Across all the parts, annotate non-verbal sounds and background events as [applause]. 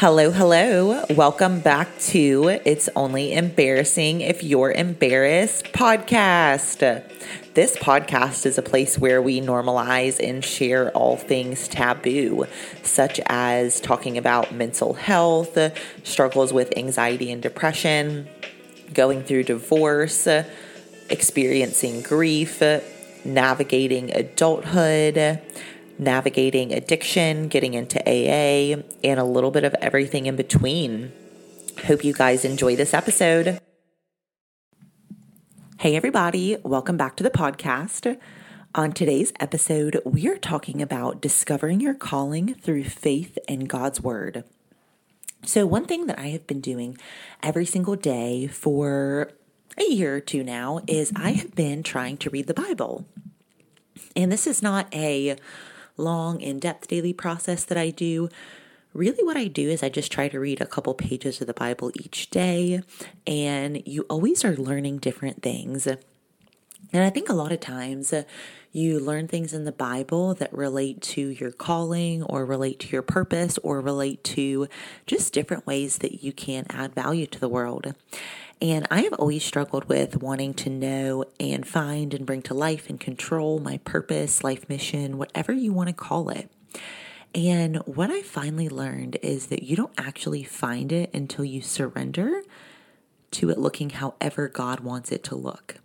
Hello, hello. Welcome back to It's Only Embarrassing If You're Embarrassed podcast. This podcast is a place where we normalize and share all things taboo, such as talking about mental health, struggles with anxiety and depression, going through divorce, experiencing grief, navigating adulthood navigating addiction, getting into AA, and a little bit of everything in between. Hope you guys enjoy this episode. Hey, everybody, welcome back to the podcast. On today's episode, we are talking about discovering your calling through faith and God's Word. So, one thing that I have been doing every single day for a year or two now is I have been trying to read the Bible. And this is not a long, in depth daily process that I do. Really, what I do is I just try to read a couple pages of the Bible each day, and you always are learning different things. And I think a lot of times uh, you learn things in the Bible that relate to your calling or relate to your purpose or relate to just different ways that you can add value to the world. And I have always struggled with wanting to know and find and bring to life and control my purpose, life mission, whatever you want to call it. And what I finally learned is that you don't actually find it until you surrender to it looking however God wants it to look.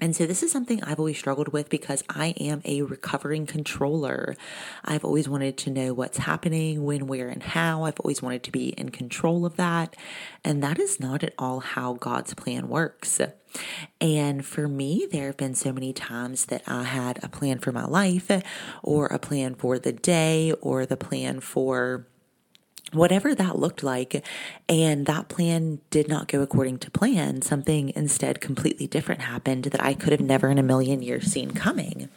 And so, this is something I've always struggled with because I am a recovering controller. I've always wanted to know what's happening, when, where, and how. I've always wanted to be in control of that. And that is not at all how God's plan works. And for me, there have been so many times that I had a plan for my life, or a plan for the day, or the plan for whatever that looked like. And that plan did not go according to plan. Something instead completely different happened that I could have never in a million years seen coming.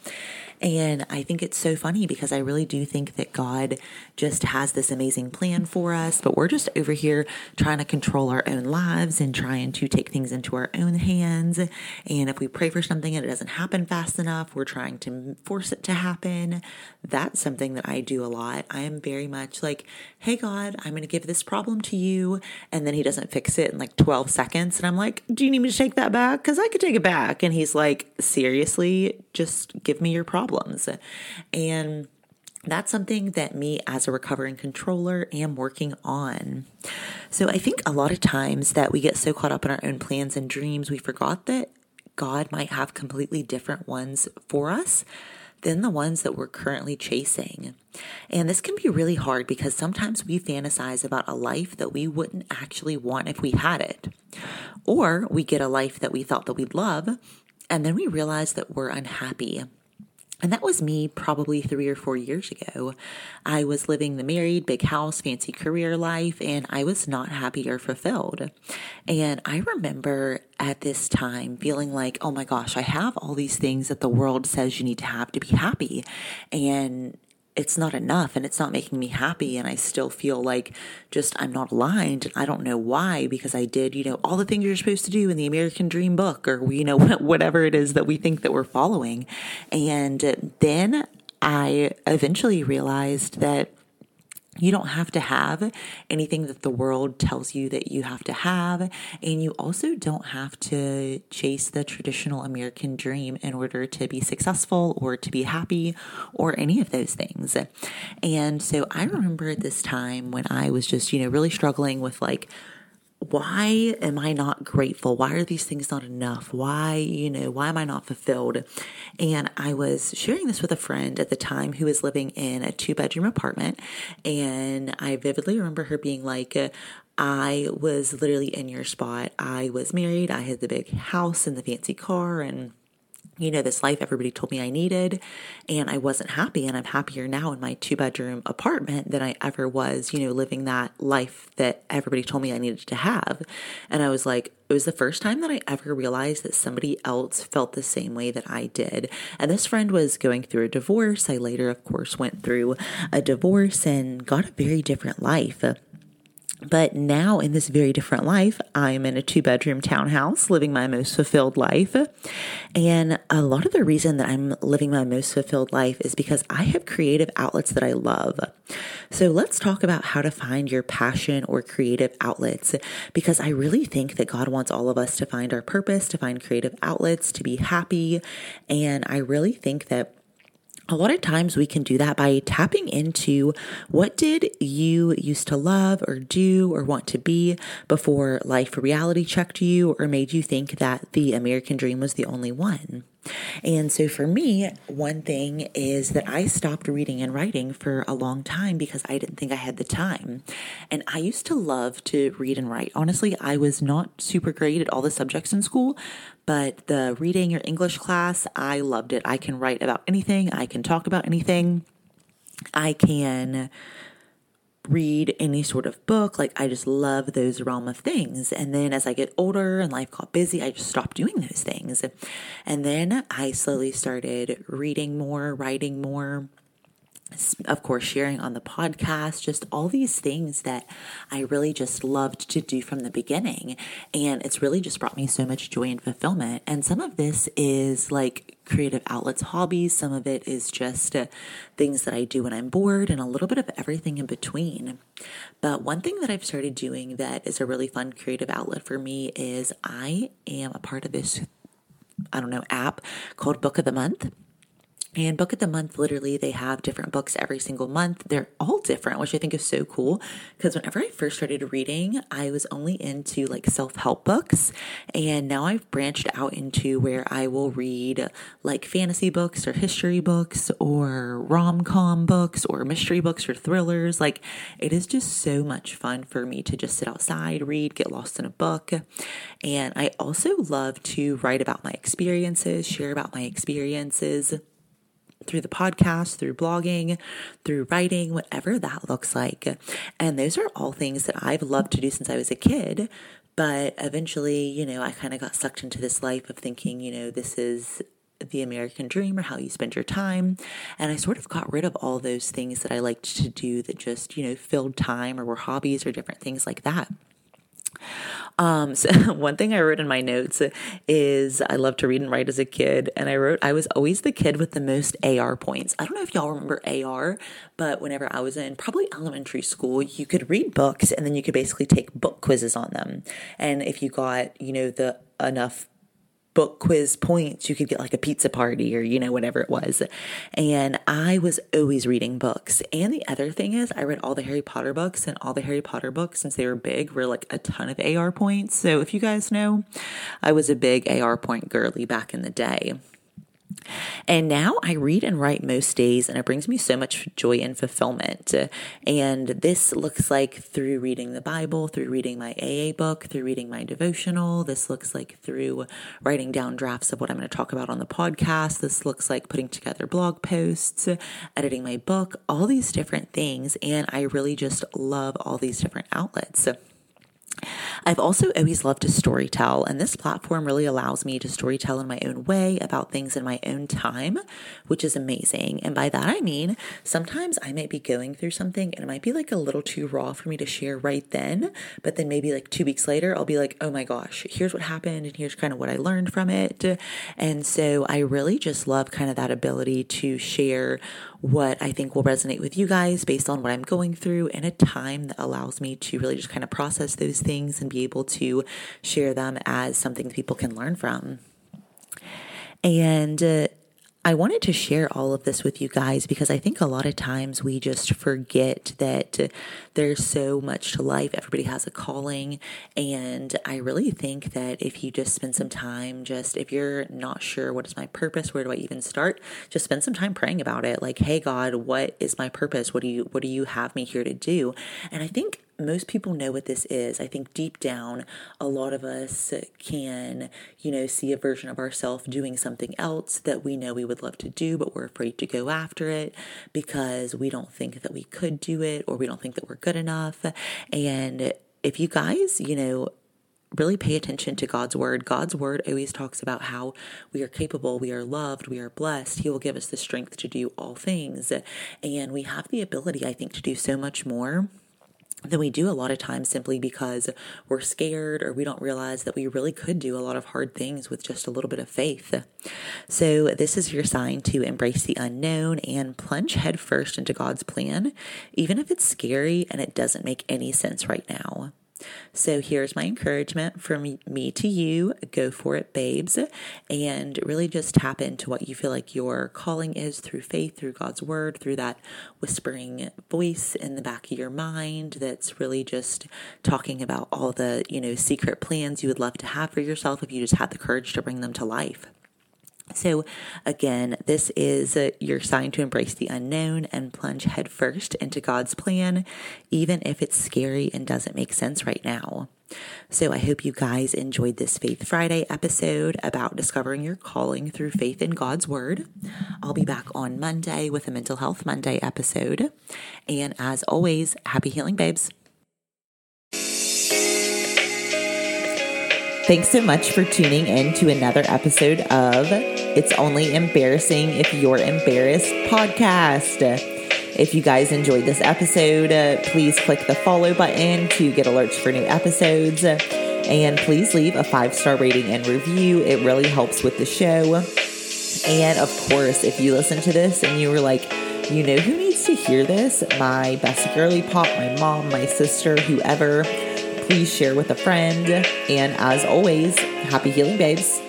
And I think it's so funny because I really do think that God just has this amazing plan for us, but we're just over here trying to control our own lives and trying to take things into our own hands. And if we pray for something and it doesn't happen fast enough, we're trying to force it to happen. That's something that I do a lot. I am very much like, hey, God, I'm going to give this problem to you. And then he doesn't fix it in like 12 seconds. And I'm like, do you need me to take that back? Because I could take it back. And he's like, seriously, just give me your problem problems. And that's something that me as a recovering controller am working on. So I think a lot of times that we get so caught up in our own plans and dreams, we forgot that God might have completely different ones for us than the ones that we're currently chasing. And this can be really hard because sometimes we fantasize about a life that we wouldn't actually want if we had it. Or we get a life that we thought that we'd love, and then we realize that we're unhappy and that was me probably three or four years ago. I was living the married, big house, fancy career life, and I was not happy or fulfilled. And I remember at this time feeling like, oh my gosh, I have all these things that the world says you need to have to be happy. And it's not enough and it's not making me happy and I still feel like just I'm not aligned and I don't know why because I did, you know, all the things you're supposed to do in the American Dream book or you know [laughs] whatever it is that we think that we're following. And then I eventually realized that you don't have to have anything that the world tells you that you have to have. And you also don't have to chase the traditional American dream in order to be successful or to be happy or any of those things. And so I remember at this time when I was just, you know, really struggling with like, why am I not grateful? Why are these things not enough? Why, you know, why am I not fulfilled? And I was sharing this with a friend at the time who was living in a two bedroom apartment. And I vividly remember her being like, I was literally in your spot. I was married. I had the big house and the fancy car and you know, this life everybody told me I needed, and I wasn't happy. And I'm happier now in my two bedroom apartment than I ever was, you know, living that life that everybody told me I needed to have. And I was like, it was the first time that I ever realized that somebody else felt the same way that I did. And this friend was going through a divorce. I later, of course, went through a divorce and got a very different life. But now, in this very different life, I'm in a two bedroom townhouse living my most fulfilled life. And a lot of the reason that I'm living my most fulfilled life is because I have creative outlets that I love. So, let's talk about how to find your passion or creative outlets because I really think that God wants all of us to find our purpose, to find creative outlets, to be happy. And I really think that a lot of times we can do that by tapping into what did you used to love or do or want to be before life reality checked you or made you think that the American dream was the only one. And so for me, one thing is that I stopped reading and writing for a long time because I didn't think I had the time. And I used to love to read and write. Honestly, I was not super great at all the subjects in school, but the reading or English class, I loved it. I can write about anything, I can talk about anything. I can read any sort of book. Like I just love those realm of things. And then as I get older and life got busy, I just stopped doing those things. And then I slowly started reading more, writing more of course, sharing on the podcast, just all these things that I really just loved to do from the beginning. And it's really just brought me so much joy and fulfillment. And some of this is like creative outlets, hobbies. Some of it is just uh, things that I do when I'm bored and a little bit of everything in between. But one thing that I've started doing that is a really fun creative outlet for me is I am a part of this, I don't know, app called Book of the Month. And book of the month, literally, they have different books every single month. They're all different, which I think is so cool. Because whenever I first started reading, I was only into like self help books. And now I've branched out into where I will read like fantasy books or history books or rom com books or mystery books or thrillers. Like, it is just so much fun for me to just sit outside, read, get lost in a book. And I also love to write about my experiences, share about my experiences through the podcast, through blogging, through writing, whatever that looks like. And those are all things that I've loved to do since I was a kid. But eventually, you know, I kind of got sucked into this life of thinking, you know, this is the American dream or how you spend your time. And I sort of got rid of all those things that I liked to do that just, you know, filled time or were hobbies or different things like that. Um, so [laughs] one thing I wrote in my notes is I love to read and write as a kid, and I wrote I was always the kid with the most AR points. I don't know if y'all remember AR, but whenever I was in probably elementary school, you could read books and then you could basically take book quizzes on them. And if you got you know the enough book quiz points, you could get like a pizza party or, you know, whatever it was. And I was always reading books. And the other thing is, I read all the Harry Potter books, and all the Harry Potter books, since they were big, were like a ton of AR points. So if you guys know, I was a big AR point girly back in the day. And now I read and write most days, and it brings me so much joy and fulfillment. And this looks like through reading the Bible, through reading my AA book, through reading my devotional. This looks like through writing down drafts of what I'm going to talk about on the podcast. This looks like putting together blog posts, editing my book, all these different things. And I really just love all these different outlets. I've also always loved to storytell, and this platform really allows me to storytell in my own way about things in my own time, which is amazing. And by that I mean, sometimes I might be going through something and it might be like a little too raw for me to share right then, but then maybe like two weeks later, I'll be like, oh my gosh, here's what happened, and here's kind of what I learned from it. And so I really just love kind of that ability to share what I think will resonate with you guys based on what I'm going through and a time that allows me to really just kind of process those things and be able to share them as something people can learn from. And uh, I wanted to share all of this with you guys because I think a lot of times we just forget that there's so much to life. Everybody has a calling. And I really think that if you just spend some time, just if you're not sure what is my purpose, where do I even start? Just spend some time praying about it. Like, hey God, what is my purpose? What do you what do you have me here to do? And I think most people know what this is. I think deep down, a lot of us can, you know, see a version of ourselves doing something else that we know we would love to do, but we're afraid to go after it because we don't think that we could do it or we don't think that we're good enough. And if you guys, you know, really pay attention to God's word. God's word always talks about how we are capable, we are loved, we are blessed. He will give us the strength to do all things. And we have the ability, I think, to do so much more than we do a lot of times simply because we're scared or we don't realize that we really could do a lot of hard things with just a little bit of faith. So, this is your sign to embrace the unknown and plunge headfirst into God's plan, even if it's scary and it doesn't make any sense right now. So here's my encouragement from me to you. Go for it, babes, and really just tap into what you feel like your calling is through faith, through God's word, through that whispering voice in the back of your mind that's really just talking about all the, you know, secret plans you would love to have for yourself if you just had the courage to bring them to life. So, again, this is uh, your sign to embrace the unknown and plunge headfirst into God's plan, even if it's scary and doesn't make sense right now. So, I hope you guys enjoyed this Faith Friday episode about discovering your calling through faith in God's Word. I'll be back on Monday with a Mental Health Monday episode. And as always, happy healing, babes. Thanks so much for tuning in to another episode of It's Only Embarrassing If You're Embarrassed podcast. If you guys enjoyed this episode, uh, please click the follow button to get alerts for new episodes. And please leave a five star rating and review. It really helps with the show. And of course, if you listen to this and you were like, you know who needs to hear this? My best girly pop, my mom, my sister, whoever please share with a friend. And as always, happy healing, babes.